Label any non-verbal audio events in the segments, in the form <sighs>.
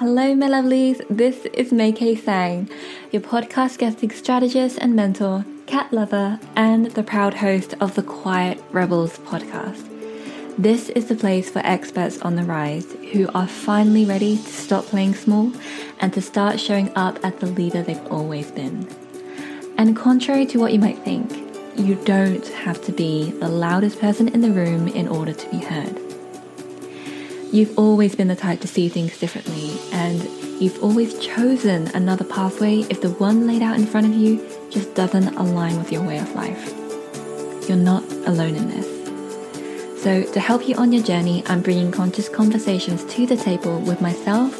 Hello, my lovelies. This is K Tsang, your podcast guesting strategist and mentor, cat lover, and the proud host of the Quiet Rebels podcast. This is the place for experts on the rise who are finally ready to stop playing small and to start showing up as the leader they've always been. And contrary to what you might think, you don't have to be the loudest person in the room in order to be heard. You've always been the type to see things differently, and you've always chosen another pathway if the one laid out in front of you just doesn't align with your way of life. You're not alone in this. So, to help you on your journey, I'm bringing conscious conversations to the table with myself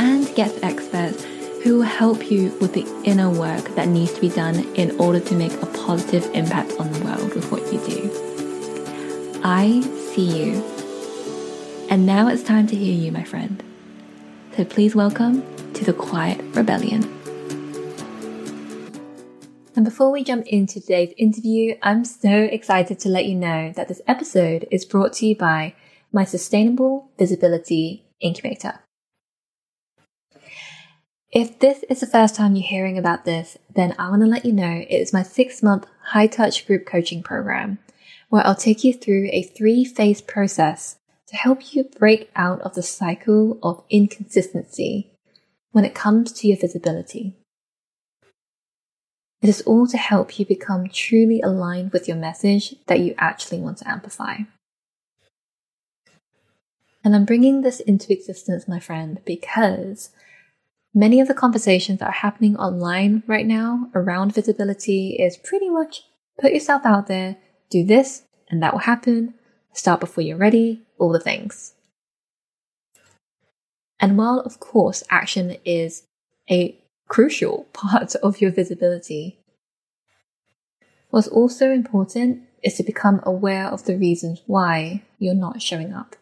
and guest experts who will help you with the inner work that needs to be done in order to make a positive impact on the world with what you do. I see you and now it's time to hear you, my friend. So please welcome to the Quiet Rebellion. And before we jump into today's interview, I'm so excited to let you know that this episode is brought to you by my Sustainable Visibility Incubator. If this is the first time you're hearing about this, then I want to let you know it is my six month high touch group coaching program where I'll take you through a three phase process to help you break out of the cycle of inconsistency when it comes to your visibility. It is all to help you become truly aligned with your message that you actually want to amplify. And I'm bringing this into existence, my friend, because many of the conversations that are happening online right now around visibility is pretty much put yourself out there, do this, and that will happen, start before you're ready, all the things. And while, of course, action is a crucial <laughs> part of your visibility, what's also important is to become aware of the reasons why you're not showing up.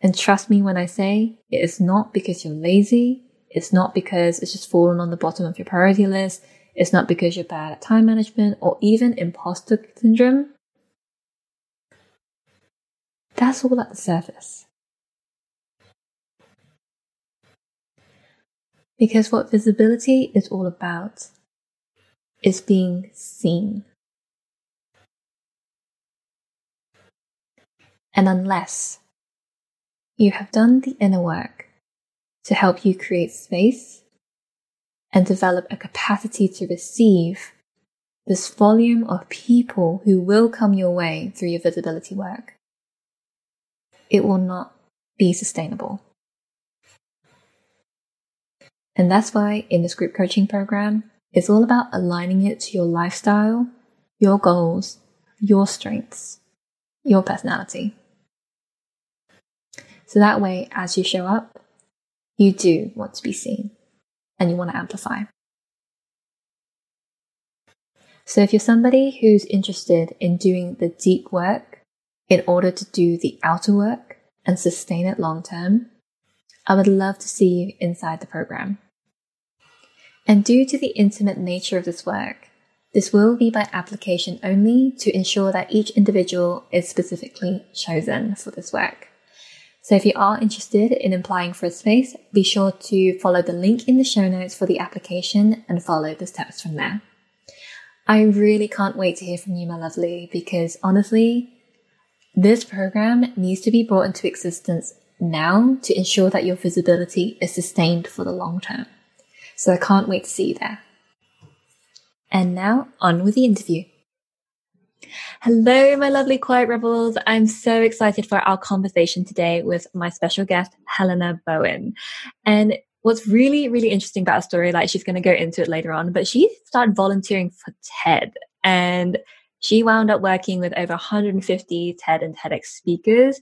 And trust me when I say it is not because you're lazy, it's not because it's just fallen on the bottom of your priority list, it's not because you're bad at time management or even imposter syndrome. That's all at the surface. Because what visibility is all about is being seen. And unless you have done the inner work to help you create space and develop a capacity to receive this volume of people who will come your way through your visibility work, it will not be sustainable. And that's why in this group coaching program, it's all about aligning it to your lifestyle, your goals, your strengths, your personality. So that way, as you show up, you do want to be seen and you want to amplify. So if you're somebody who's interested in doing the deep work in order to do the outer work and sustain it long term, I would love to see you inside the program. And due to the intimate nature of this work, this will be by application only to ensure that each individual is specifically chosen for this work. So if you are interested in applying for a space, be sure to follow the link in the show notes for the application and follow the steps from there. I really can't wait to hear from you, my lovely, because honestly, this program needs to be brought into existence now to ensure that your visibility is sustained for the long term. So I can't wait to see you there. And now on with the interview. Hello, my lovely quiet rebels. I'm so excited for our conversation today with my special guest, Helena Bowen. And what's really, really interesting about her story, like she's going to go into it later on, but she started volunteering for TED and she wound up working with over 150 TED and TEDx speakers.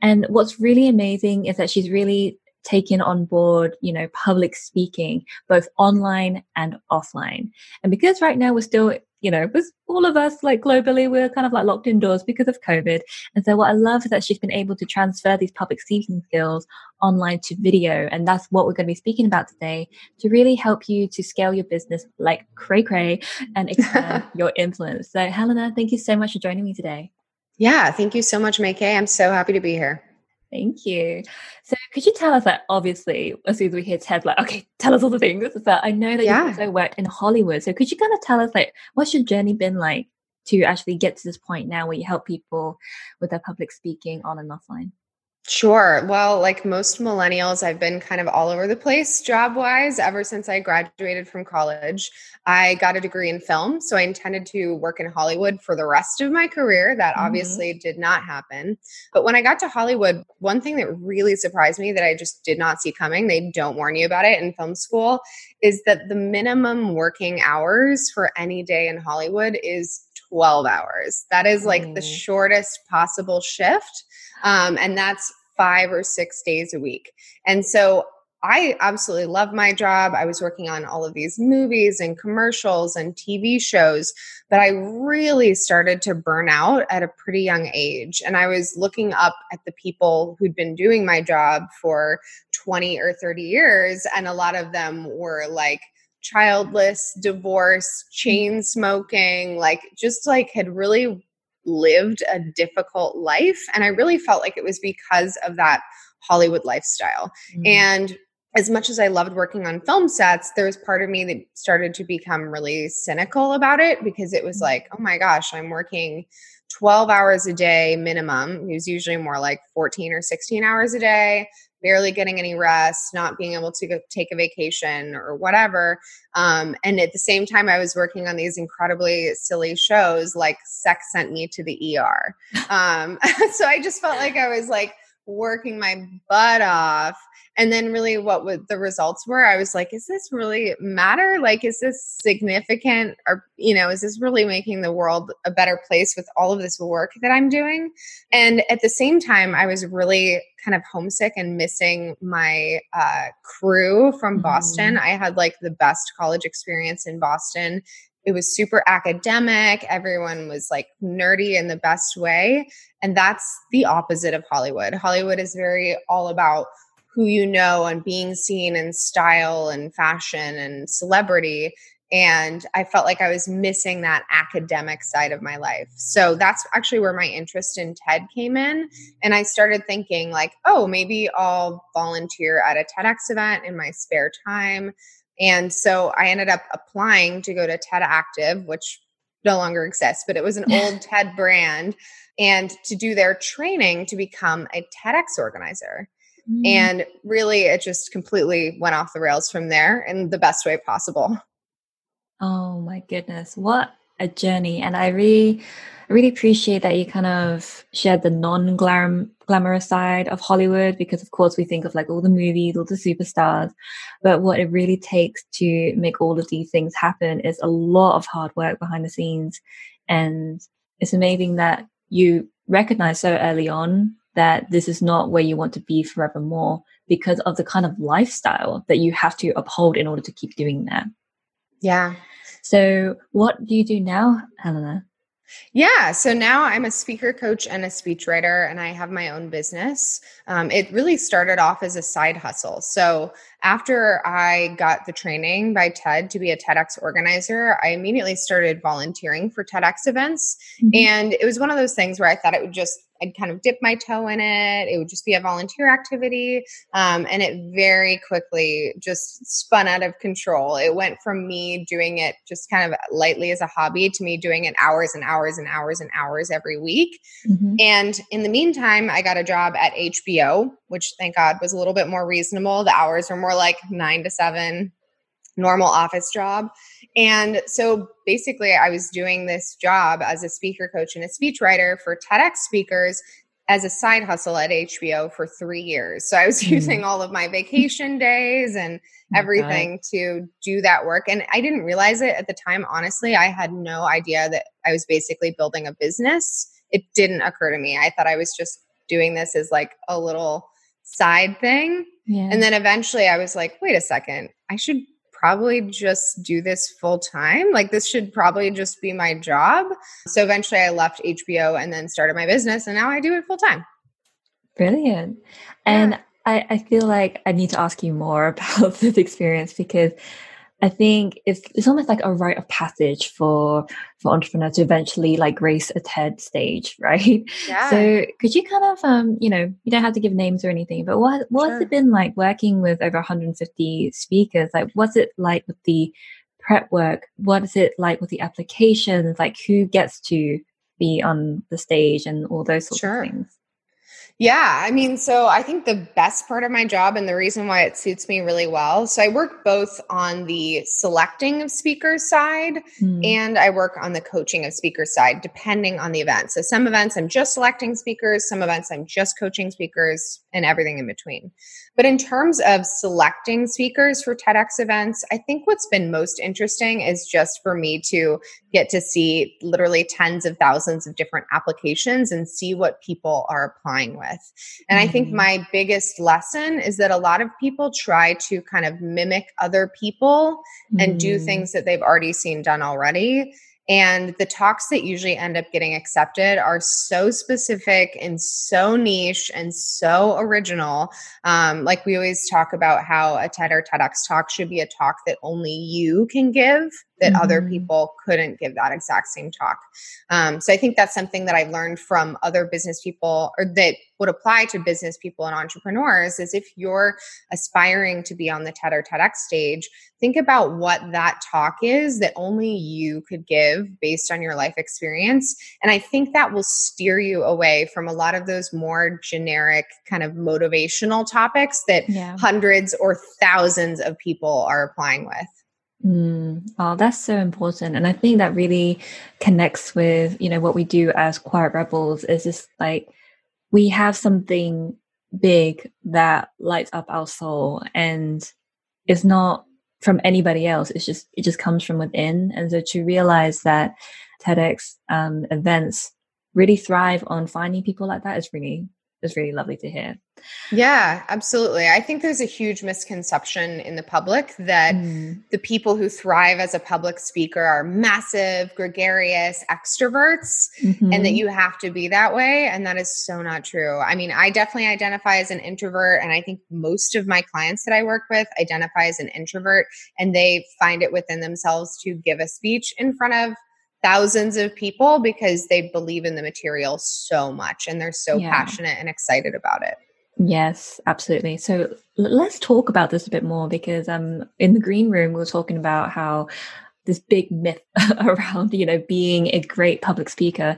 And what's really amazing is that she's really taken on board, you know, public speaking, both online and offline. And because right now we're still you know, with all of us, like globally, we're kind of like locked indoors because of COVID. And so what I love is that she's been able to transfer these public speaking skills online to video. And that's what we're going to be speaking about today to really help you to scale your business like cray cray and expand <laughs> your influence. So Helena, thank you so much for joining me today. Yeah, thank you so much, May I'm so happy to be here. Thank you. So, could you tell us that obviously, as soon as we hear Ted, like, okay, tell us all the things. But I know that yeah. you also worked in Hollywood. So, could you kind of tell us, like, what's your journey been like to actually get to this point now where you help people with their public speaking on and offline? Sure. Well, like most millennials, I've been kind of all over the place job wise ever since I graduated from college. I got a degree in film, so I intended to work in Hollywood for the rest of my career. That mm-hmm. obviously did not happen. But when I got to Hollywood, one thing that really surprised me that I just did not see coming, they don't warn you about it in film school, is that the minimum working hours for any day in Hollywood is 12 hours. That is like mm. the shortest possible shift. Um, and that's five or six days a week. And so I absolutely love my job. I was working on all of these movies and commercials and TV shows, but I really started to burn out at a pretty young age. And I was looking up at the people who'd been doing my job for 20 or 30 years, and a lot of them were like, childless, divorced, chain smoking, like just like had really lived a difficult life. And I really felt like it was because of that Hollywood lifestyle. Mm-hmm. And as much as I loved working on film sets, there was part of me that started to become really cynical about it because it was mm-hmm. like, oh my gosh, I'm working 12 hours a day minimum. It was usually more like 14 or 16 hours a day barely getting any rest, not being able to take a vacation or whatever. Um, and at the same time, I was working on these incredibly silly shows like Sex Sent Me to the ER. Um, <laughs> so I just felt like I was like working my butt off and then really what would the results were i was like is this really matter? Like is this significant? Or you know is this really making the world a better place with all of this work that i'm doing? And at the same time i was really kind of homesick and missing my uh, crew from boston. Mm-hmm. i had like the best college experience in boston it was super academic. Everyone was like nerdy in the best way. And that's the opposite of Hollywood. Hollywood is very all about who you know and being seen in style and fashion and celebrity. And I felt like I was missing that academic side of my life. So that's actually where my interest in TED came in. And I started thinking, like, oh, maybe I'll volunteer at a TEDx event in my spare time. And so I ended up applying to go to TED Active, which no longer exists, but it was an <laughs> old TED brand, and to do their training to become a TEDx organizer. Mm. And really, it just completely went off the rails from there in the best way possible. Oh my goodness. What a journey. And I really, really appreciate that you kind of shared the non glamorous side of Hollywood because, of course, we think of like all the movies, all the superstars. But what it really takes to make all of these things happen is a lot of hard work behind the scenes. And it's amazing that you recognize so early on that this is not where you want to be forevermore because of the kind of lifestyle that you have to uphold in order to keep doing that. Yeah. So, what do you do now, Helena? Yeah, so now I'm a speaker coach and a speechwriter, and I have my own business. Um, it really started off as a side hustle. So after I got the training by TED to be a TEDx organizer, I immediately started volunteering for TEDx events. Mm-hmm. And it was one of those things where I thought it would just, I'd kind of dip my toe in it. It would just be a volunteer activity. Um, and it very quickly just spun out of control. It went from me doing it just kind of lightly as a hobby to me doing it hours and hours and hours and hours every week. Mm-hmm. And in the meantime, I got a job at HBO, which thank God was a little bit more reasonable. The hours were more more like nine to seven normal office job. And so basically, I was doing this job as a speaker coach and a speechwriter for TEDx speakers as a side hustle at HBO for three years. So I was mm. using all of my vacation <laughs> days and everything okay. to do that work. And I didn't realize it at the time. Honestly, I had no idea that I was basically building a business. It didn't occur to me. I thought I was just doing this as like a little side thing. Yeah. And then eventually I was like, wait a second, I should probably just do this full time. Like this should probably just be my job. So eventually I left HBO and then started my business and now I do it full time. Brilliant. And yeah. I, I feel like I need to ask you more <laughs> about this experience because I think it's it's almost like a rite of passage for for entrepreneurs to eventually like grace a TED stage, <laughs> right? Yeah. So could you kind of um, you know, you don't have to give names or anything, but what what sure. has it been like working with over 150 speakers? Like what's it like with the prep work? What is it like with the applications? Like who gets to be on the stage and all those sorts sure. of things? Yeah, I mean, so I think the best part of my job and the reason why it suits me really well. So I work both on the selecting of speakers side mm. and I work on the coaching of speakers side, depending on the event. So some events I'm just selecting speakers, some events I'm just coaching speakers, and everything in between. But in terms of selecting speakers for TEDx events, I think what's been most interesting is just for me to get to see literally tens of thousands of different applications and see what people are applying with. And mm-hmm. I think mm-hmm. my biggest lesson is that a lot of people try to kind of mimic other people mm-hmm. and do mm. things that they've already seen done already. And the talks that usually end up getting accepted are so specific and so niche and so original. Um, like we always talk about how a TED or TEDx talk should be a talk that only you can give that mm-hmm. other people couldn't give that exact same talk. Um, so I think that's something that I've learned from other business people or that would apply to business people and entrepreneurs is if you're aspiring to be on the TED or TEDx stage, think about what that talk is that only you could give based on your life experience. And I think that will steer you away from a lot of those more generic kind of motivational topics that yeah. hundreds or thousands of people are applying with. Mm, oh, that's so important. And I think that really connects with, you know, what we do as quiet rebels is just like we have something big that lights up our soul and it's not from anybody else. It's just it just comes from within. And so to realize that TEDx um, events really thrive on finding people like that is really is really lovely to hear. Yeah, absolutely. I think there's a huge misconception in the public that mm. the people who thrive as a public speaker are massive, gregarious extroverts mm-hmm. and that mm-hmm. you have to be that way. And that is so not true. I mean, I definitely identify as an introvert. And I think most of my clients that I work with identify as an introvert and they find it within themselves to give a speech in front of thousands of people because they believe in the material so much and they're so yeah. passionate and excited about it. Yes, absolutely. So let's talk about this a bit more because um in the green room we were talking about how this big myth <laughs> around, you know, being a great public speaker.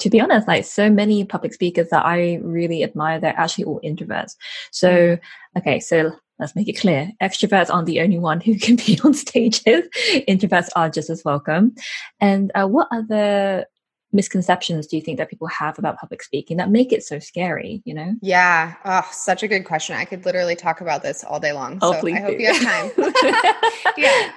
To be honest, like so many public speakers that I really admire, they're actually all introverts. So, mm. okay, so let's make it clear extroverts aren't the only one who <laughs> can be on stages introverts are just as welcome and uh, what other misconceptions do you think that people have about public speaking that make it so scary you know yeah oh such a good question i could literally talk about this all day long oh, so please i hope do. you have time <laughs> <laughs> yeah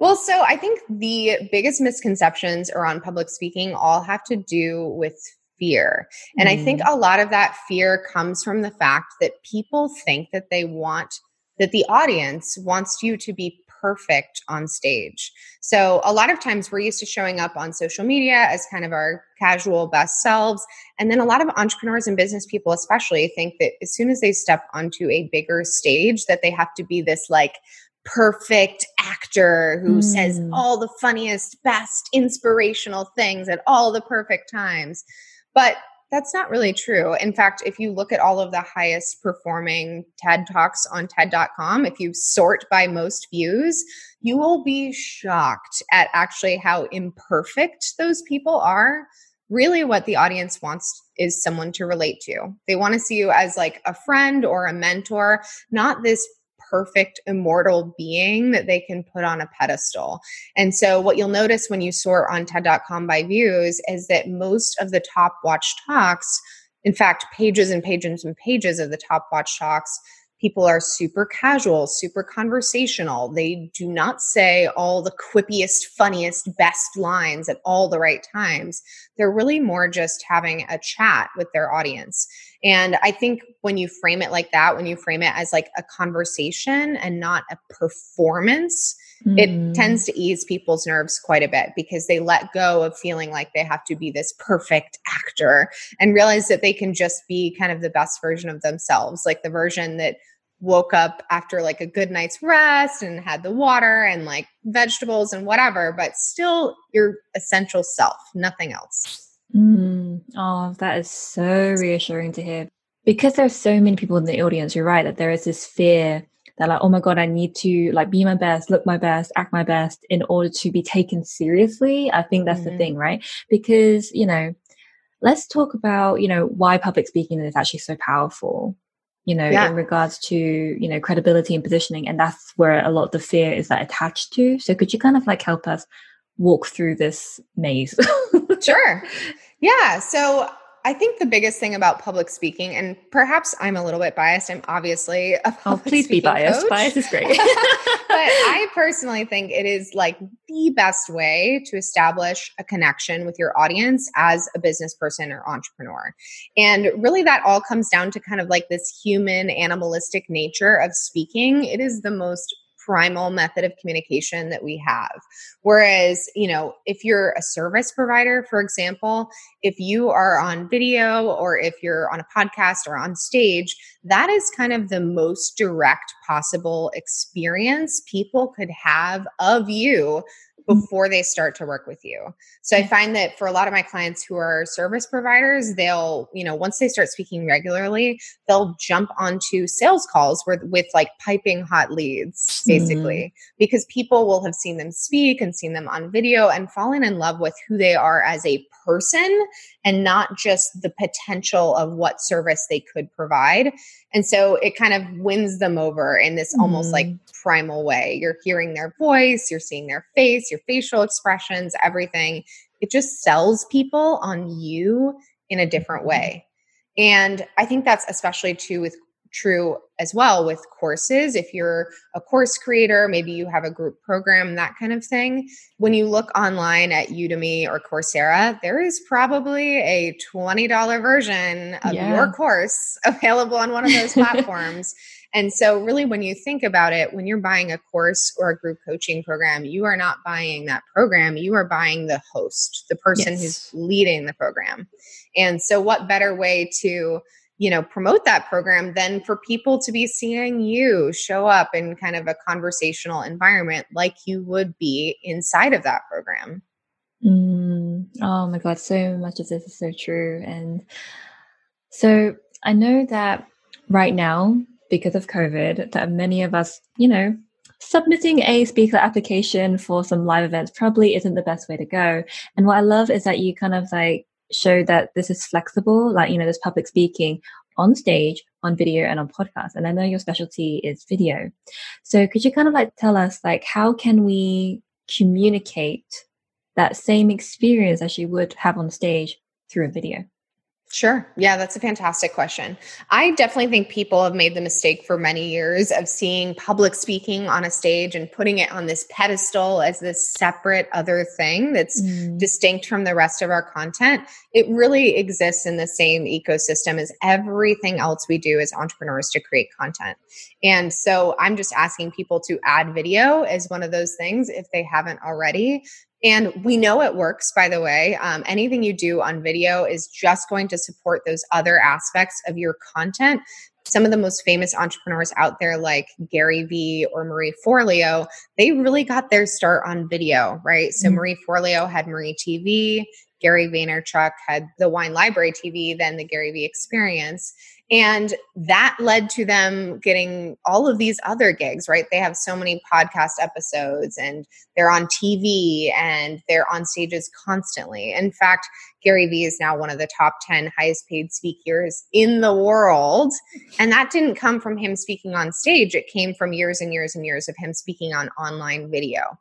well so i think the biggest misconceptions around public speaking all have to do with fear. And mm. I think mm. a lot of that fear comes from the fact that people think that they want that the audience wants you to be perfect on stage. So a lot of times we're used to showing up on social media as kind of our casual best selves. And then a lot of entrepreneurs and business people especially think that as soon as they step onto a bigger stage that they have to be this like perfect actor who mm. says all the funniest, best inspirational things at all the perfect times. But that's not really true. In fact, if you look at all of the highest performing TED Talks on TED.com, if you sort by most views, you will be shocked at actually how imperfect those people are. Really, what the audience wants is someone to relate to. They want to see you as like a friend or a mentor, not this perfect immortal being that they can put on a pedestal. And so, what you'll notice when you sort on TED.com by views is that most of the top watch talks, in fact, pages and pages and pages of the top watch talks, people are super casual, super conversational. They do not say all the quippiest, funniest, best lines at all the right times. They're really more just having a chat with their audience. And I think when you frame it like that, when you frame it as like a conversation and not a performance, mm. it tends to ease people's nerves quite a bit because they let go of feeling like they have to be this perfect actor and realize that they can just be kind of the best version of themselves, like the version that woke up after like a good night's rest and had the water and like vegetables and whatever, but still your essential self, nothing else. Mm. Oh, that is so reassuring to hear. Because there are so many people in the audience, you're right that there is this fear that like, oh my god, I need to like be my best, look my best, act my best in order to be taken seriously. I think that's mm-hmm. the thing, right? Because, you know, let's talk about, you know, why public speaking is actually so powerful you know, yeah. in regards to, you know, credibility and positioning. And that's where a lot of the fear is that attached to. So could you kind of like help us walk through this maze? sure. <laughs> Yeah. So I think the biggest thing about public speaking, and perhaps I'm a little bit biased. I'm obviously a <laughs> oh, public oh, please be biased. Coach. Bias is great. <laughs> <laughs> but I personally think it is like the best way to establish a connection with your audience as a business person or entrepreneur. And really, that all comes down to kind of like this human animalistic nature of speaking. It is the most primal method of communication that we have. Whereas, you know, if you're a service provider, for example, if you are on video or if you're on a podcast or on stage, that is kind of the most direct possible experience people could have of you. Before they start to work with you. So I find that for a lot of my clients who are service providers, they'll, you know, once they start speaking regularly, they'll jump onto sales calls with, with like piping hot leads, basically, mm-hmm. because people will have seen them speak and seen them on video and fallen in love with who they are as a person and not just the potential of what service they could provide. And so it kind of wins them over in this mm-hmm. almost like mm-hmm. primal way. You're hearing their voice, you're seeing their face, your facial expressions, everything. It just sells people on you in a different way. And I think that's especially true with true as well with courses. If you're a course creator, maybe you have a group program, that kind of thing. When you look online at Udemy or Coursera, there is probably a $20 version of yeah. your course <laughs> available on one of those <laughs> platforms. And so, really, when you think about it, when you're buying a course or a group coaching program, you are not buying that program. You are buying the host, the person yes. who's leading the program. And so, what better way to you know promote that program than for people to be seeing you show up in kind of a conversational environment like you would be inside of that program mm, oh my god so much of this is so true and so i know that right now because of covid that many of us you know submitting a speaker application for some live events probably isn't the best way to go and what i love is that you kind of like show that this is flexible, like, you know, there's public speaking on stage, on video, and on podcast. And I know your specialty is video. So could you kind of like tell us, like, how can we communicate that same experience as you would have on stage through a video? Sure. Yeah, that's a fantastic question. I definitely think people have made the mistake for many years of seeing public speaking on a stage and putting it on this pedestal as this separate other thing that's mm. distinct from the rest of our content. It really exists in the same ecosystem as everything else we do as entrepreneurs to create content. And so I'm just asking people to add video as one of those things if they haven't already and we know it works, by the way. Um, anything you do on video is just going to support those other aspects of your content. Some of the most famous entrepreneurs out there, like Gary Vee or Marie Forleo, they really got their start on video, right? So mm-hmm. Marie Forleo had Marie TV, Gary Vaynerchuk had the Wine Library TV, then the Gary Vee Experience. And that led to them getting all of these other gigs, right? They have so many podcast episodes and they're on TV and they're on stages constantly. In fact, Gary Vee is now one of the top 10 highest paid speakers in the world. And that didn't come from him speaking on stage, it came from years and years and years of him speaking on online video.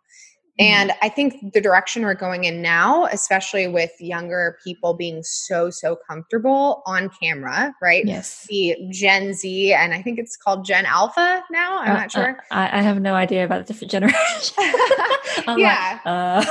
Mm-hmm. And I think the direction we're going in now, especially with younger people being so, so comfortable on camera, right? Yes. The Gen Z, and I think it's called Gen Alpha now. I'm uh, not sure. Uh, I, I, have no idea about the different <laughs> generations. <laughs> yeah. Like, uh.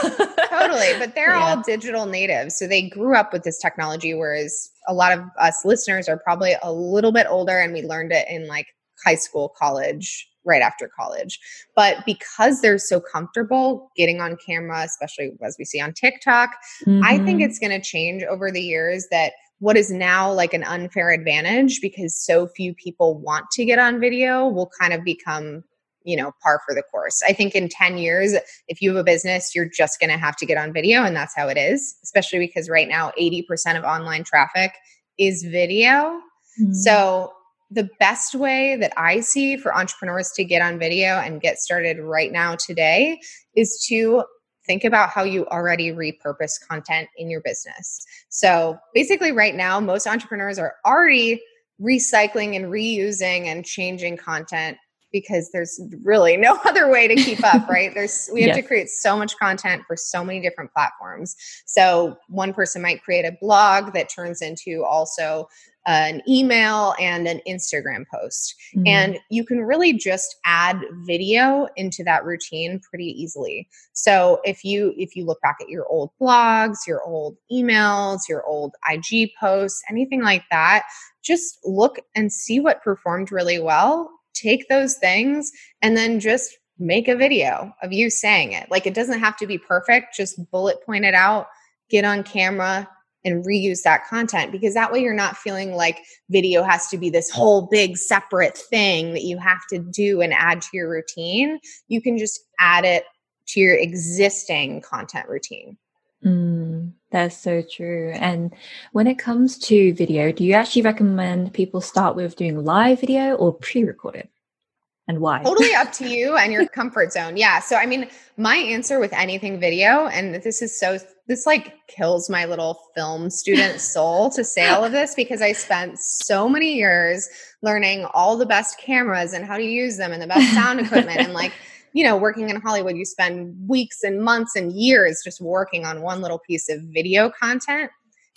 totally. But they're <laughs> yeah. all digital natives. So they grew up with this technology, whereas a lot of us listeners are probably a little bit older and we learned it in like high school, college, right after college. But because they're so comfortable getting on camera, especially as we see on TikTok, mm-hmm. I think mm-hmm. it's going to change over the years that what is now like an unfair advantage because so few people want to get on video will kind of become you know par for the course i think in 10 years if you have a business you're just going to have to get on video and that's how it is especially because right now 80% of online traffic is video mm-hmm. so the best way that i see for entrepreneurs to get on video and get started right now today is to think about how you already repurpose content in your business so basically right now most entrepreneurs are already recycling and reusing and changing content because there's really no <laughs> other way to keep up, <laughs> right? There's we have yes. to create so much content for so many different platforms. So one person might create a blog that turns into also an email and an Instagram post. Mm-hmm. And you can really just add video into that routine pretty easily. So if you if you look back at your old blogs, your old emails, your old IG posts, anything like that, just look and see what performed really well take those things and then just make a video of you saying it. Like it doesn't have to be perfect, just bullet point it out, get on camera and reuse that content because that way you're not feeling like video has to be this whole big separate thing that you have to do and add to your routine. You can just add it to your existing content routine. Mm, that's so true. And when it comes to video, do you actually recommend people start with doing live video or pre recorded? And why? Totally up to <laughs> you and your comfort zone. Yeah. So, I mean, my answer with anything video, and this is so, this like kills my little film student <laughs> soul to say all of this because I spent so many years learning all the best cameras and how to use them and the best sound equipment and like, <laughs> you know, working in Hollywood, you spend weeks and months and years just working on one little piece of video content.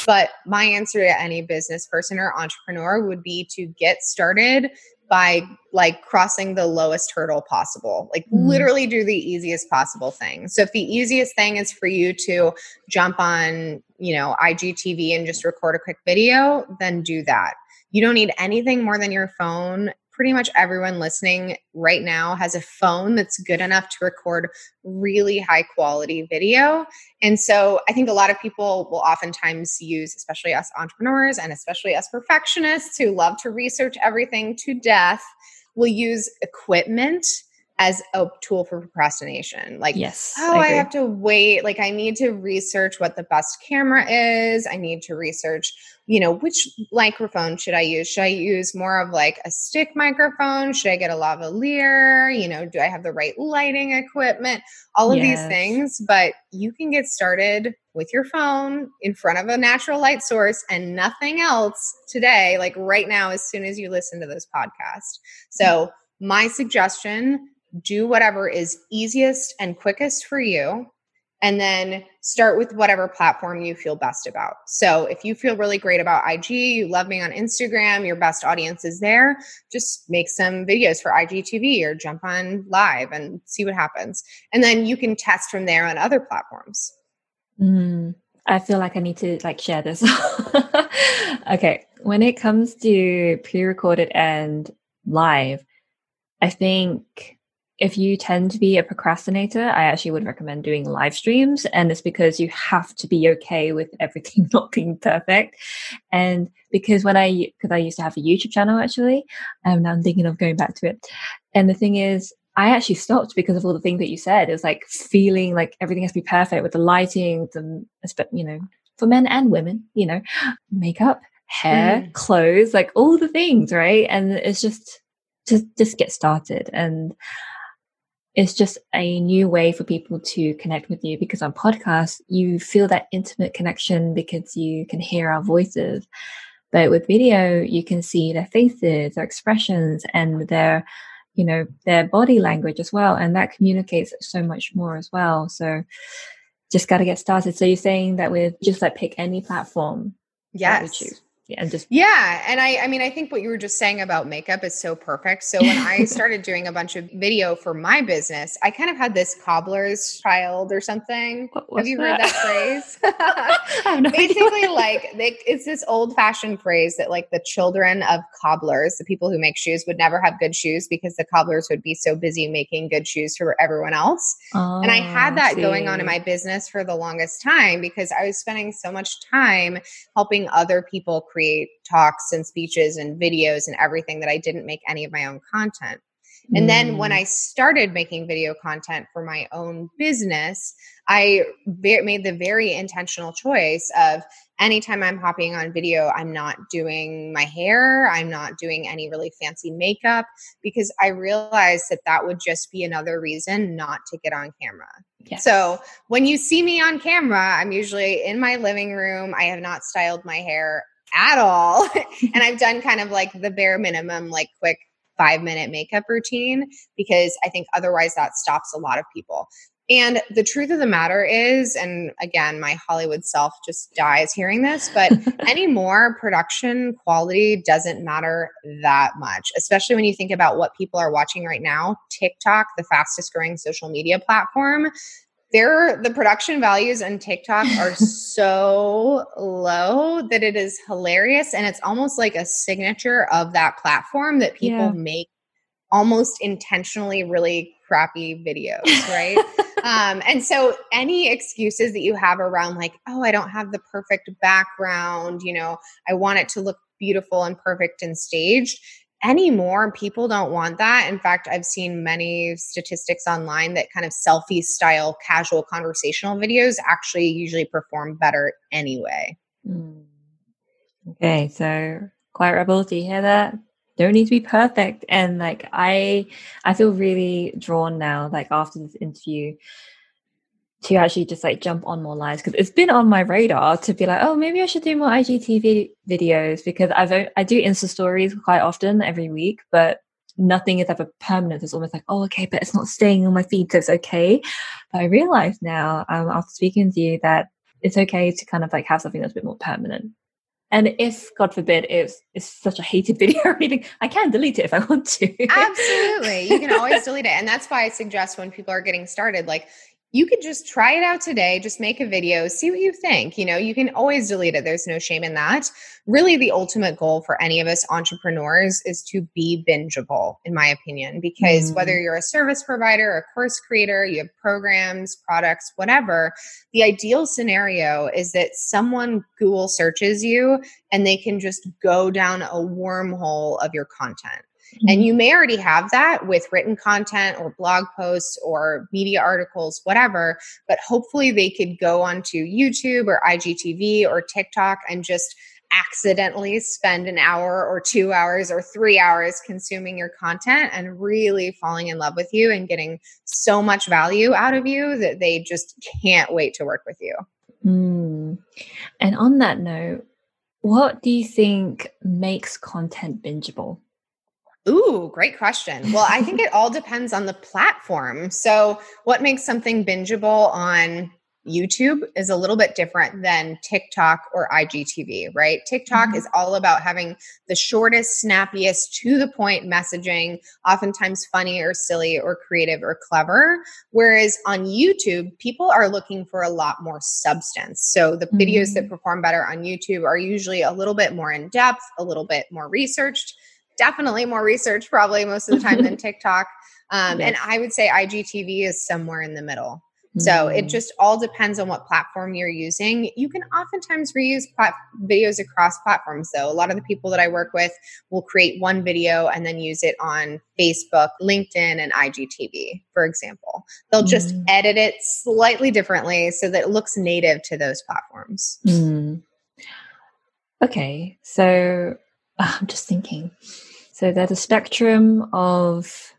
But my answer to any business person or entrepreneur would be to get started by like crossing the lowest hurdle possible. Like mm. literally do the easiest possible thing. So if the easiest thing is for you to jump on, you know, IGTV and just record a quick video, then do that. You don't need anything more than your phone pretty much everyone listening right now has a phone that's good enough to record really high quality video. And so I think a lot of people will oftentimes use, especially us entrepreneurs and especially us perfectionists who love to research everything to death, will use equipment as a tool for procrastination. Like, yes, oh, I, I, have to wait. Like, I need to research what the best camera is. I need to research, you know, which microphone should I use? Should I use more of like a stick microphone? Should I get a lavalier? You know, do I have the right lighting equipment? All of yes. these things. But you can get started with your phone in front of a natural light source and nothing else today, like right now, as soon as you listen to this podcast. So, my suggestion do whatever is easiest and quickest for you and then start with whatever platform you feel best about. So if you feel really great about IG, you love me on Instagram, your best audience is there, just make some videos for IGTV or jump on live and see what happens. And then you can test from there on other platforms. Mm, I feel like I need to like share this. <laughs> okay, when it comes to pre-recorded and live, I think if you tend to be a procrastinator, I actually would recommend doing live streams. And it's because you have to be okay with <laughs> everything not being perfect. And because when I, because I used to have a YouTube channel actually, and now I'm thinking of going back to it. And the thing is, I actually stopped because of all the things that you said. It was like feeling like everything has to be perfect with the lighting, the, you know, for men and women, you know, makeup, hair, mm. clothes, like all the things, right? And it's just, just, just get started. And, it's just a new way for people to connect with you because on podcasts you feel that intimate connection because you can hear our voices. But with video you can see their faces their expressions and their you know their body language as well. And that communicates so much more as well. So just got to get started. So you're saying that with just like pick any platform yes and just yeah and i i mean i think what you were just saying about makeup is so perfect. So when i <laughs> started doing a bunch of video for my business i kind of had this cobbler's child or something. Have you that? heard that? phrase? <laughs> No <laughs> basically like they, it's this old fashioned phrase that like the children of cobblers the people who make shoes would never have good shoes because the cobblers would be so busy making good shoes for everyone else. Oh, and i oh, had oh, that going on in my business for the longest time because i was spending so much time helping other people create talks and speeches and videos and everything that I didn't make any of my own content. And then when mm. I started making video content for my own business, I made the very intentional choice of anytime I'm hopping on video, I'm not doing my hair, I'm not doing any really fancy makeup because I realized that that would just be another reason not to get on camera. Yes. So when you see me on camera, I'm usually in my living room. I have not styled my hair at all. <laughs> and I've done kind of like the bare minimum, like quick five minute makeup routine because I think otherwise that stops a lot of people. And the truth of the matter is, and again, my Hollywood self just dies hearing this, but <laughs> anymore, production quality doesn't matter that much, especially when you think about what people are watching right now. TikTok, the fastest growing social media platform, there the production values on TikTok are <laughs> so low that it is hilarious and it's almost like a signature of that platform that people yeah. make almost intentionally really crappy videos, right? <laughs> um, and so any excuses that you have around like, oh, I don't have the perfect background, you know, I want it to look beautiful and perfect and staged anymore people don't want that. In fact i've seen many statistics online that kind of selfie style casual conversational videos actually usually perform better anyway. Mm. okay so quiet rebels do you hear that? Don't need to be perfect and like i i feel really drawn now like after this interview to actually just like jump on more lives because it's been on my radar to be like, oh, maybe I should do more IGTV videos because I've I do Insta stories quite often every week, but nothing is ever permanent. It's almost like, oh, okay, but it's not staying on my feed, so it's okay. But I realize now, um, after speaking to you, that it's okay to kind of like have something that's a bit more permanent. And if, God forbid, it's, it's such a hated <laughs> video or anything, I can delete it if I want to. Absolutely. You can always <laughs> delete it. And that's why I suggest when people are getting started, like you could just try it out today, just make a video, see what you think. You know, you can always delete it. There's no shame in that. Really, the ultimate goal for any of us entrepreneurs is to be bingeable, in my opinion, because mm. whether you're a service provider, a course creator, you have programs, products, whatever, the ideal scenario is that someone Google searches you and they can just go down a wormhole of your content. Mm-hmm. And you may already have that with written content or blog posts or media articles, whatever, but hopefully they could go onto YouTube or IGTV or TikTok and just accidentally spend an hour or two hours or three hours consuming your content and really falling in love with you and getting so much value out of you that they just can't wait to work with you. Mm. And on that note, what do you think makes content bingeable? Ooh, great question. Well, I think <laughs> it all depends on the platform. So, what makes something bingeable on YouTube is a little bit different than TikTok or IGTV, right? TikTok mm-hmm. is all about having the shortest, snappiest, to the point messaging, oftentimes funny or silly or creative or clever. Whereas on YouTube, people are looking for a lot more substance. So the mm-hmm. videos that mm-hmm. perform better on YouTube are usually a little bit more in depth, a little bit more researched definitely more research probably most of the time than <laughs> TikTok. Um, yes. And I would say IGTV is somewhere in the middle. So it mm. just all depends on what platform you're using. You can oftentimes reuse plat- videos across platforms, though. A lot of the people that I work with will create one video and then use it on Facebook, LinkedIn, and IGTV, for example. They'll just mm. edit it slightly differently so that it looks native to those platforms. Mm. Okay, so I'm just thinking. So there's a spectrum of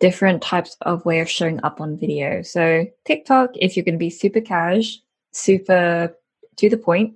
different types of way of showing up on video. So TikTok, if you're going to be super cash, super to the point,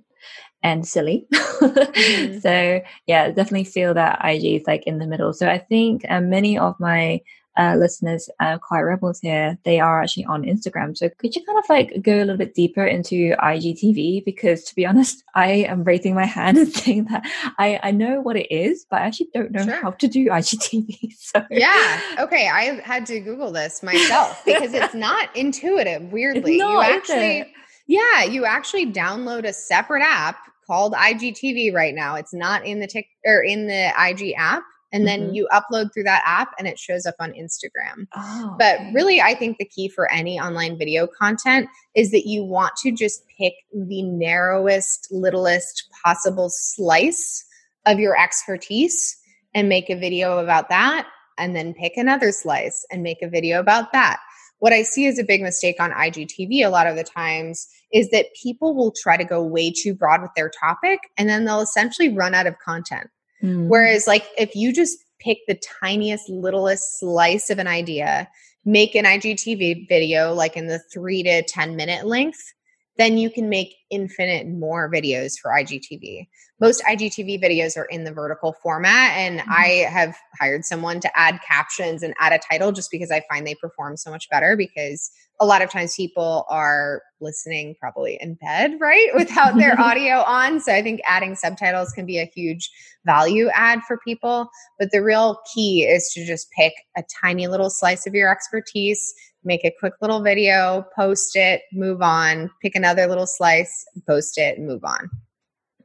and silly. <laughs> mm-hmm. So yeah, definitely feel that IG is like in the middle. So I think uh, many of my uh, listeners, uh, Quiet Rebels here, they are actually on Instagram. So could you kind of like go a little bit deeper into IGTV? Because to be honest, <laughs> I am raising my hand and <laughs> saying that I, I know what it is, but I actually don't know sure. how to do IGTV. <laughs> So yeah, okay, I had to Google this myself because it's not intuitive. Weirdly, not, you actually, yeah, you actually download a separate app called IGTV right now. It's not in the tick or in the IG app and then mm-hmm. you upload through that app and it shows up on Instagram. Oh, but really, I think the key for any online video content is that you want to just pick the narrowest, littlest possible slice of your expertise and make a video about that, and then pick another slice and make a video about that. What I see as a big mistake on IGTV a lot of the times is that people will try to go way too broad with their topic and then they'll essentially run out of content. Mm. Whereas, like, if you just pick the tiniest, littlest slice of an idea, make an IGTV video like in the three to 10 minute length, then you can make infinite more videos for IGTV. Most IGTV videos are in the vertical format, and mm-hmm. I have hired someone to add captions and add a title just because I find they perform so much better because a lot of times people are listening probably in bed, right? <laughs> Without their <laughs> audio on. So I think adding subtitles can be a huge value add for people. But the real key is to just pick a tiny little slice of your expertise, make a quick little video, post it, move on, pick another little slice, post it, move on.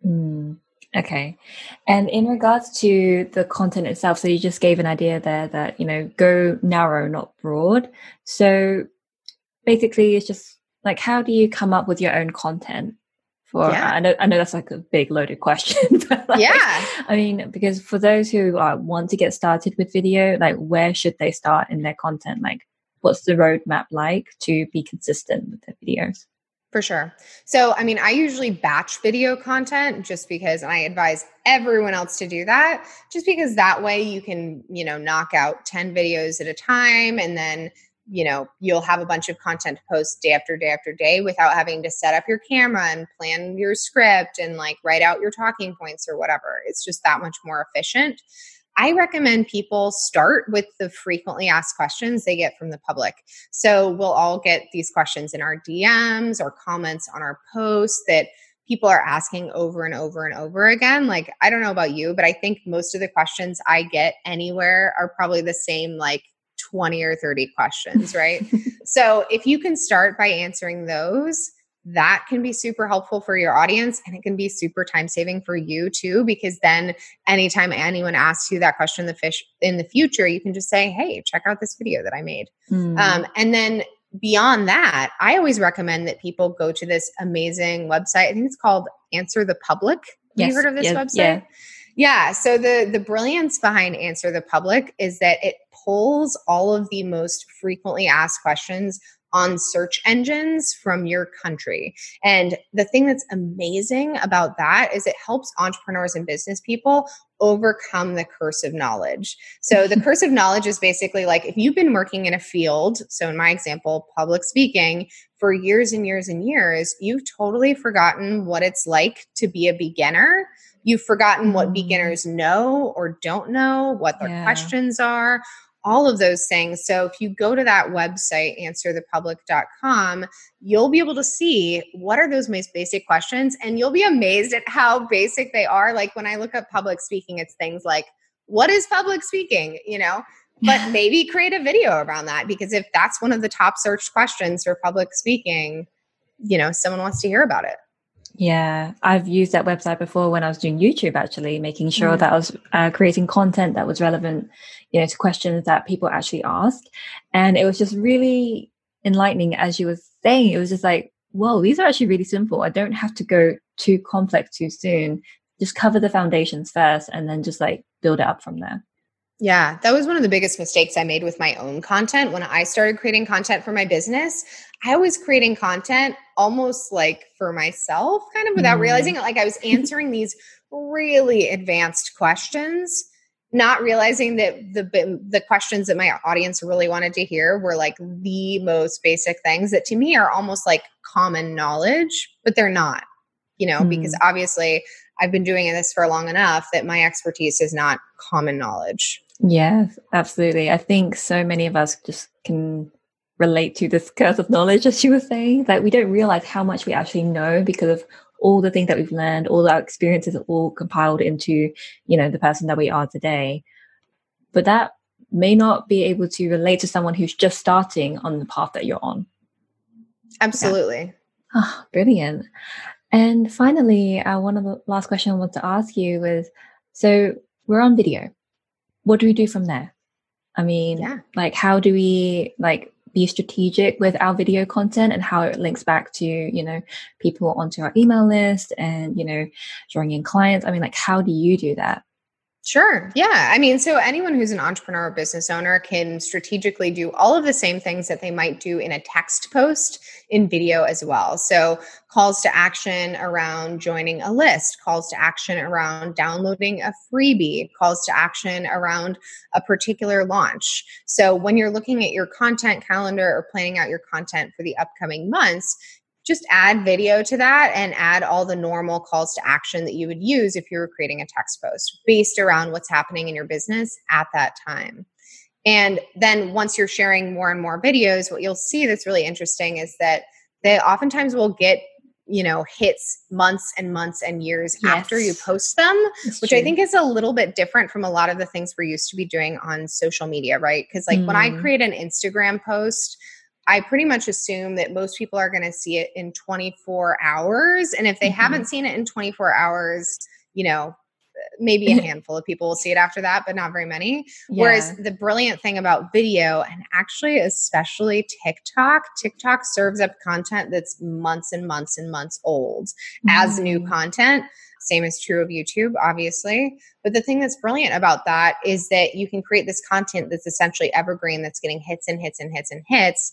Mm, okay. And in regards to the content itself, so you just gave an idea there that, you know, go narrow, not broad. So basically it's just like how do you come up with your own content for yeah. I know I know that's like a big loaded question. <laughs> like, yeah. I mean, because for those who uh, want to get started with video, like where should they start in their content? Like what's the roadmap like to be consistent with their videos? For sure. So, I mean, I usually batch video content just because, and I advise everyone else to do that, just because that way you can, you know, knock out 10 videos at a time and then you know you'll have a bunch of content to post day after day after day without having to set up your camera and plan your script and like write out your talking points or whatever it's just that much more efficient i recommend people start with the frequently asked questions they get from the public so we'll all get these questions in our dms or comments on our posts that people are asking over and over and over again. Like, I don't know about you, but I think most of the questions I get anywhere are probably the same, like, 20 or 30 questions, right? <laughs> so if you can start by answering those, that can be super helpful for your audience and it can be super time saving for you too because then anytime anyone asks you that question in the fish in the future you can just say hey check out this video that i made mm. um, and then beyond that i always recommend that people go to this amazing website i think it's called answer the public have yes. you heard of this yeah. website yeah. Yeah. So the the brilliance behind Answer the Public is that it pulls all of the most frequently asked questions on search engines from your country. And the thing that's amazing about that is it helps entrepreneurs and business people overcome the curse of knowledge. So the <laughs> curse of knowledge is basically like if you've been working in a field, so in my example, public speaking, for years and years and years, you've totally forgotten what it's like to be a beginner You've forgotten what mm. beginners know or don't know, what their yeah. questions are, all of those things. So if you go to that website, answerthepublic.com, you'll be able to see what are those most basic questions and you'll be amazed at how basic they are. Like when I look up public speaking, it's things like, what is public speaking? You know, <laughs> but maybe create a video around that because if that's one of the top searched questions for public speaking, you know, someone wants to hear about it. Yeah, I've used that website before when I was doing YouTube, actually, making sure mm. that I was uh, creating content that was relevant, you know, to questions that people actually asked. And it was just really enlightening, as you were saying. It was just like, whoa, these are actually really simple. I don't have to go too complex too soon. Just cover the foundations first and then just like build it up from there. Yeah, that was one of the biggest mistakes I made with my own content. When I started creating content for my business, I was creating content almost like for myself, kind of without mm. realizing it. Like I was answering <laughs> these really advanced questions, not realizing that the the questions that my audience really wanted to hear were like the most basic things that to me are almost like common knowledge, but they're not. you know, mm. because obviously I've been doing this for long enough that my expertise is not common knowledge. Yes, absolutely. I think so many of us just can relate to this <laughs> curse of knowledge, as you were saying, that we don't realize how much we actually know because of all the things that we've learned, all our experiences are all compiled into, you know, the person that we are today. But that may not be able to relate to someone who's just starting on the path that you're on. Absolutely. Yeah. Oh, brilliant. And finally, uh, one of the last question I want to ask you was so we're on video. What do we do from there? I mean, yeah. like, how do we like be strategic with our video content and how it links back to, you know, people onto our email list and, you know, drawing in clients? I mean, like, how do you do that? Sure. Yeah. I mean, so anyone who's an entrepreneur or business owner can strategically do all of the same things that they might do in a text post in video as well. So, calls to action around joining a list, calls to action around downloading a freebie, calls to action around a particular launch. So, when you're looking at your content calendar or planning out your content for the upcoming months, just add video to that and add all the normal calls to action that you would use if you were creating a text post based around what's happening in your business at that time. And then once you're sharing more and more videos, what you'll see that's really interesting is that they oftentimes will get you know hits months and months and years yes. after you post them it's which true. i think is a little bit different from a lot of the things we're used to be doing on social media right because like mm. when i mm. create an instagram post I pretty much assume that most people are going to see it in 24 hours. And if they mm-hmm. haven't seen it in 24 hours, you know, maybe a <laughs> handful of people will see it after that, but not very many. Yeah. Whereas the brilliant thing about video, and actually, especially TikTok, TikTok serves up content that's months and months and months old mm-hmm. as new mm. content. Same is true of YouTube, obviously. But the thing that's brilliant about that is that you can create this content that's essentially evergreen, that's getting hits and hits and hits and hits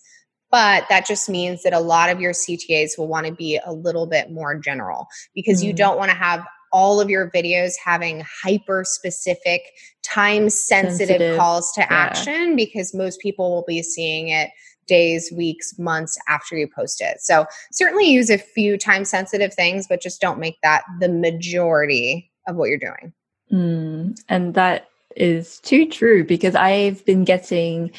but that just means that a lot of your CTAs will want to be a little bit more general because mm. you don't want to have all of your videos having hyper specific, time sensitive calls to yeah. action because most people will be seeing it days, weeks, months after you post it. So, certainly use a few time sensitive things, but just don't make that the majority of what you're doing. Mm, and that is too true because I've been getting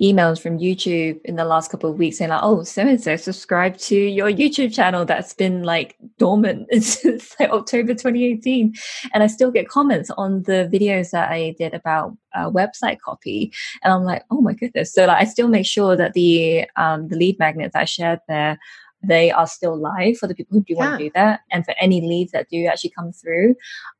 emails from YouTube in the last couple of weeks saying like, oh, so and so subscribe to your YouTube channel that's been like dormant <laughs> since like October 2018. And I still get comments on the videos that I did about uh, website copy. And I'm like, oh my goodness. So like, I still make sure that the um, the lead magnets I shared there they are still live for the people who do yeah. want to do that. And for any leads that do actually come through,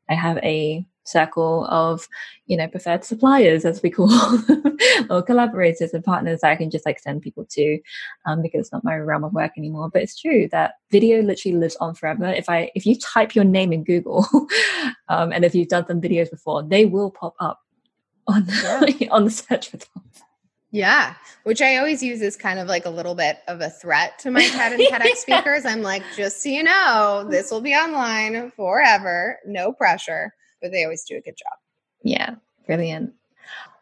I have a circle of you know preferred suppliers as we call <laughs> or collaborators and partners that i can just like send people to um, because it's not my realm of work anymore. But it's true that video literally lives on forever. If i if you type your name in google <laughs> um, and if you've done some videos before they will pop up on the, <laughs> on the search results yeah, which I always use as kind of like a little bit of a threat to my TED and TEDx speakers. I'm like, just so you know, this will be online forever, no pressure but they always do a good job. Yeah, brilliant.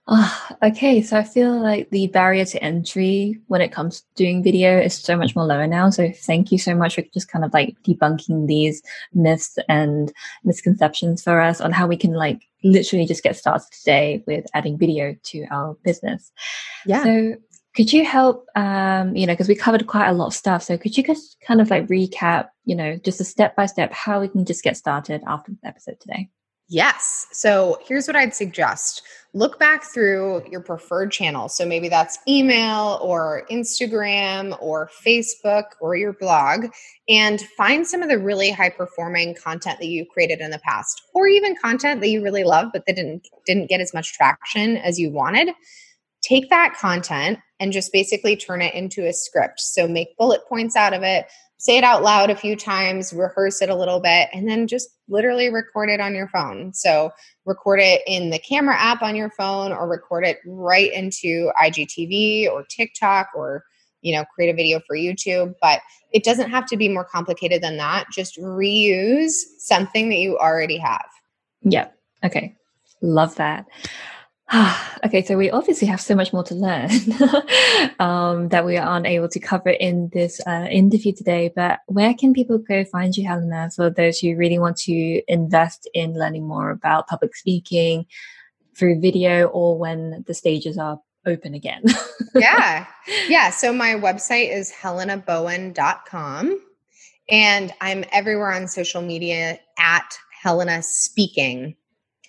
Oh, okay, so I feel like the barrier to entry when it comes to doing video is so much more lower now. So thank you so much for just kind of like debunking these myths and misconceptions for us on how we can like literally just get started today with adding video to our business. Yeah. So could you help um, you know because we covered quite a lot of stuff so could you just kind of like recap you know just a step by step how we can just get started after the episode today Yes. So here's what I'd suggest look back through your preferred channel. So maybe that's email or Instagram or Facebook or your blog and find some of the really high performing content that you created in the past or even content that you really love but that didn't didn't get as much traction as you wanted. Take that content and just basically turn it into a script. So make bullet points out of it, say it out loud a few times, rehearse it a little bit, and then just literally record it on your phone. So record it in the camera app on your phone or record it right into IGTV or TikTok or you know create a video for YouTube, but it doesn't have to be more complicated than that. Just reuse something that you already have. Yep. Okay. Love that. <sighs> okay, so we obviously have so much more to learn <laughs> um, that we aren't able to cover in this uh, interview today. But where can people go find you, Helena, for those who really want to invest in learning more about public speaking through video or when the stages are open again? <laughs> yeah. Yeah. So my website is helenabowen.com and I'm everywhere on social media at Helena Speaking.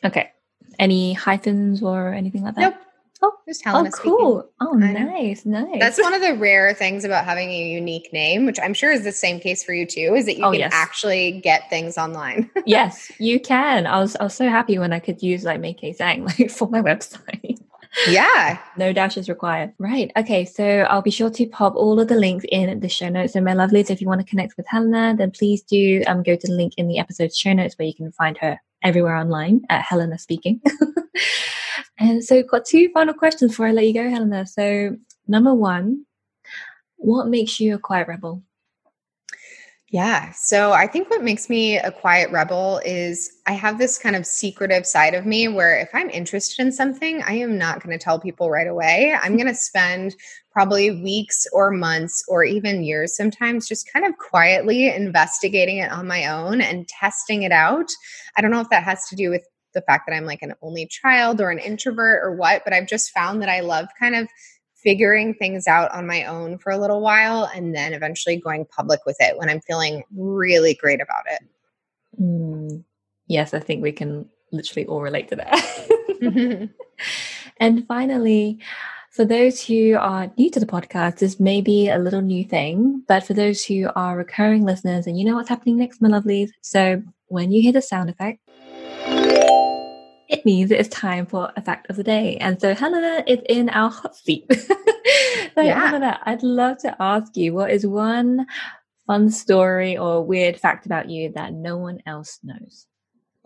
Okay. Any hyphens or anything like that? Nope. Oh, just Helena. Oh, cool. Speaking. Oh, nice, nice. That's one of the <laughs> rare things about having a unique name, which I'm sure is the same case for you too, is that you oh, can yes. actually get things online. <laughs> yes, you can. I was I was so happy when I could use like Maikee Tsang <laughs> like for my website. Yeah. no dashes required. Right. Okay. So I'll be sure to pop all of the links in the show notes. So my lovelies, if you want to connect with Helena, then please do um, go to the link in the episode show notes where you can find her everywhere online at Helena Speaking. <laughs> and so, got two final questions before I let you go, Helena. So, number one, what makes you a quiet rebel? Yeah. So I think what makes me a quiet rebel is I have this kind of secretive side of me where if I'm interested in something, I am not going to tell people right away. I'm <laughs> going to spend probably weeks or months or even years sometimes just kind of quietly investigating it on my own and testing it out. I don't know if that has to do with the fact that I'm like an only child or an introvert or what, but I've just found that I love kind of figuring things out on my own for a little while and then eventually going public with it when I'm feeling really great about it. Mm, yes, I think we can literally all relate to that. <laughs> <laughs> and finally, for those who are new to the podcast, this may be a little new thing, but for those who are recurring listeners and you know what's happening next, my lovelies. So when you hear the sound effect, it means it's time for a fact of the day. And so Helena is in our hot seat. <laughs> so yeah. Helena, I'd love to ask you what is one fun story or weird fact about you that no one else knows?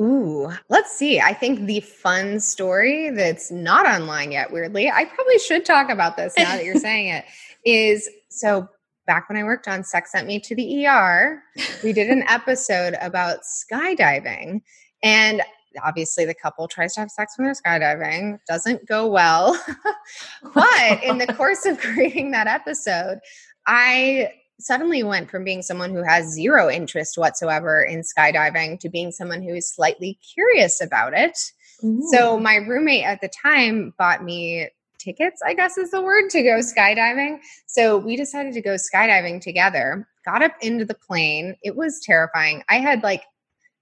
Ooh, let's see. I think the fun story that's not online yet, weirdly, I probably should talk about this now that you're <laughs> saying it, is so back when I worked on Sex Sent Me to the ER, we did an episode about skydiving. And obviously the couple tries to have sex when they're skydiving doesn't go well. <laughs> But in the <laughs> course of creating that episode i suddenly went from being someone who has zero interest whatsoever in skydiving to being someone who is slightly curious about it. Ooh. so my roommate at the time bought me tickets i guess is the word to go skydiving. So we decided to go skydiving together got up into the plane. It was terrifying. I had like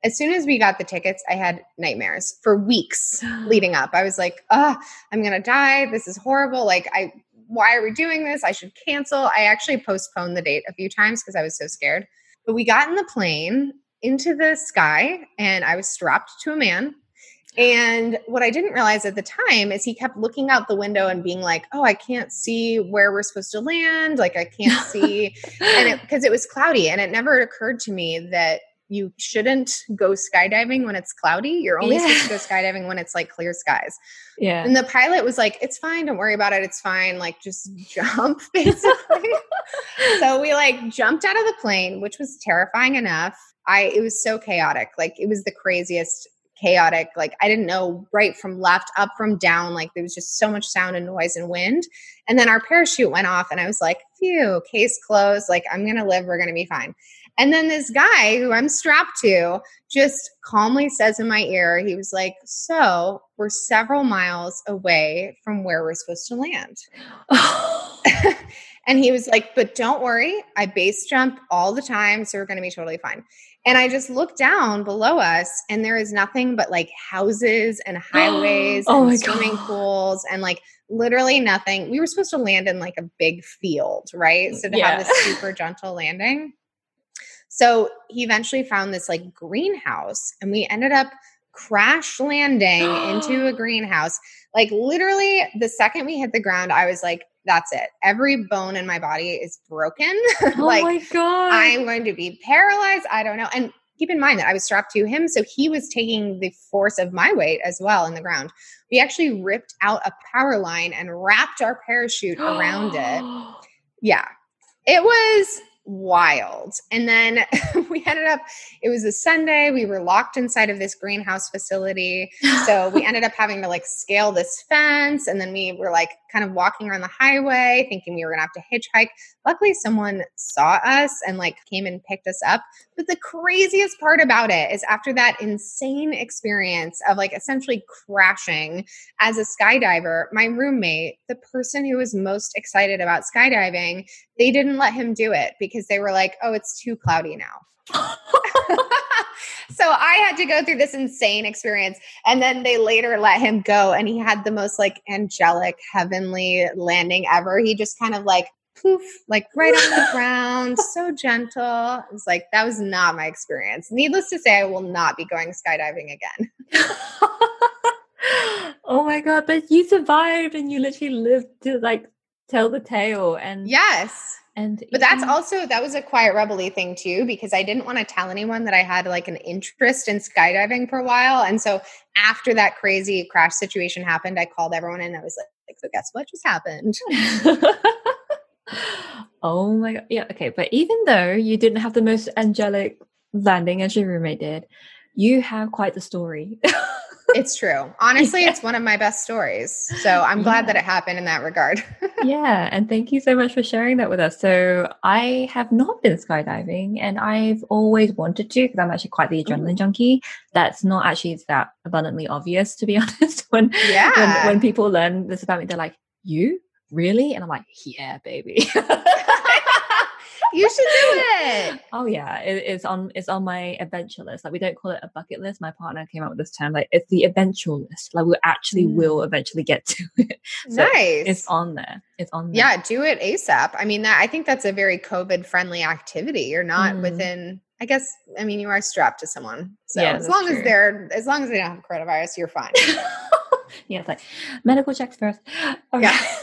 as soon as we got the tickets, I had nightmares for weeks <gasps> leading up. I was like, oh, I'm going to die. This is horrible. Like, I, why are we doing this? I should cancel. I actually postponed the date a few times because I was so scared. But we got in the plane into the sky and I was strapped to a man. And what I didn't realize at the time is he kept looking out the window and being like, "Oh, I can't see where we're supposed to land. Like I can't <laughs> see." and because it, it was cloudy and it never occurred to me that you shouldn't go skydiving when it's cloudy. You're only yeah. supposed to go skydiving when it's like clear skies. Yeah. And the pilot was like, it's fine. Don't worry about it. It's fine. Like, just <laughs> jump, <laughs> basically. <laughs> so we like jumped out of the plane, which was terrifying enough. I, it was so chaotic. Like, it was the craziest chaotic. Like, I didn't know right from left, up from down. Like, there was just so much sound and noise and wind. And then our parachute went off, and I was like, phew, case closed. Like, I'm going to live. We're going to be fine. And then this guy who I'm strapped to just calmly says in my ear, he was like, So we're several miles away from where we're supposed to land. <laughs> <laughs> and he was like, But don't worry, I base jump all the time. So we're going to be totally fine. And I just looked down below us, and there is nothing but like houses and <gasps> highways oh and swimming God. pools and like literally nothing. We were supposed to land in like a big field, right? Mm, so to yeah. have this <laughs> super gentle landing. So he eventually found this like greenhouse, and we ended up crash landing into <gasps> a greenhouse. Like literally, the second we hit the ground, I was like, that's it. Every bone in my body is broken. <laughs> Oh like, my God. I'm going to be paralyzed. I don't know. And keep in mind that I was strapped to him. So he was taking the force of my weight as well in the ground. We actually ripped out a power line and wrapped our parachute around it. <gasps> Yeah. It was wild. And then <laughs> we ended up, it was a Sunday. We were locked inside of this greenhouse facility. So we <laughs> ended up having to like scale this fence. And then we were like kind of walking around the highway thinking we were going to have to hitchhike. Luckily, someone saw us and like came and picked us up. But the craziest part about it is after that insane experience of like essentially crashing as a skydiver, my roommate, the person who was most excited about skydiving, they didn't let him do it because they were like, oh, it's too cloudy now. <laughs> so I had to go through this insane experience. And then they later let him go, and he had the most like angelic, heavenly landing ever. He just kind of like poof, like right on the <laughs> ground, so gentle. It was like, that was not my experience. Needless to say, I will not be going skydiving again. <laughs> oh my God, but you survived and you literally lived to like tell the tale. And yes. And but that's also that was a quiet rebelly thing too because I didn't want to tell anyone that I had like an interest in skydiving for a while. And so after that crazy crash situation happened, I called everyone and I was like, "So guess what just happened?" <laughs> oh my god! Yeah, okay. But even though you didn't have the most angelic landing as your roommate did, you have quite the story. <laughs> it's true. Honestly, yeah. it's one of my best stories. So I'm glad yeah. that it happened in that regard. <laughs> yeah. And thank you so much for sharing that with us. So I have not been skydiving and I've always wanted to because I'm actually quite the adrenaline Ooh. junkie. That's not actually that abundantly obvious, to be <laughs> honest. when, yeah. when, when people learn this about me, they're like, you? Really? And I'm like, yeah, baby. <laughs> you should do it. <laughs> Oh yeah, it, it's on it's on my adventure list. Like we don't call it a bucket list. My partner came up with this term. Like it's the eventual list. Like we actually mm. will eventually get to <laughs> it. So nice. It's on there. It's on there. Yeah, do it ASAP. I mean that I think that's a very COVID friendly activity. You're not mm. within I guess I mean you are strapped to someone. So yeah, as long true. as they're as long as they don't have coronavirus, you're fine. <laughs> yeah, it's like medical checks first. Okay. Yeah.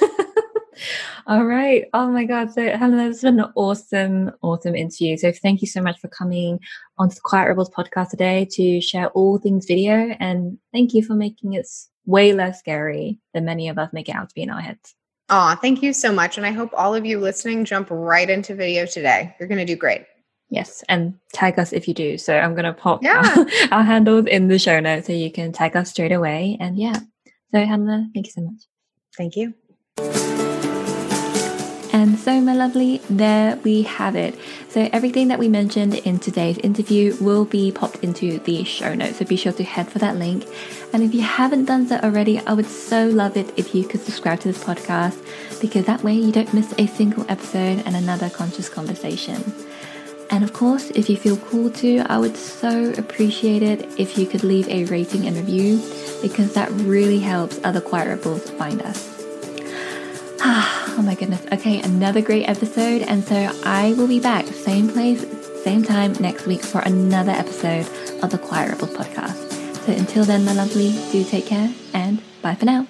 All right. Oh my God. So, Helena, this has been an awesome, awesome interview. So, thank you so much for coming onto the Quiet Rebels podcast today to share all things video. And thank you for making it way less scary than many of us make it out to be in our heads. Oh, thank you so much. And I hope all of you listening jump right into video today. You're going to do great. Yes, and tag us if you do. So I'm going to pop yeah. our, <laughs> our handles in the show notes so you can tag us straight away. And yeah, so Helena, thank you so much. Thank you. And so, my lovely, there we have it. So, everything that we mentioned in today's interview will be popped into the show notes. So, be sure to head for that link. And if you haven't done so already, I would so love it if you could subscribe to this podcast because that way you don't miss a single episode and another conscious conversation. And of course, if you feel cool to, I would so appreciate it if you could leave a rating and review because that really helps other quiet rebels find us. <sighs> oh my goodness. Okay, another great episode. And so I will be back, same place, same time next week for another episode of the Quiet Rebels podcast. So until then, my lovely, do take care and bye for now.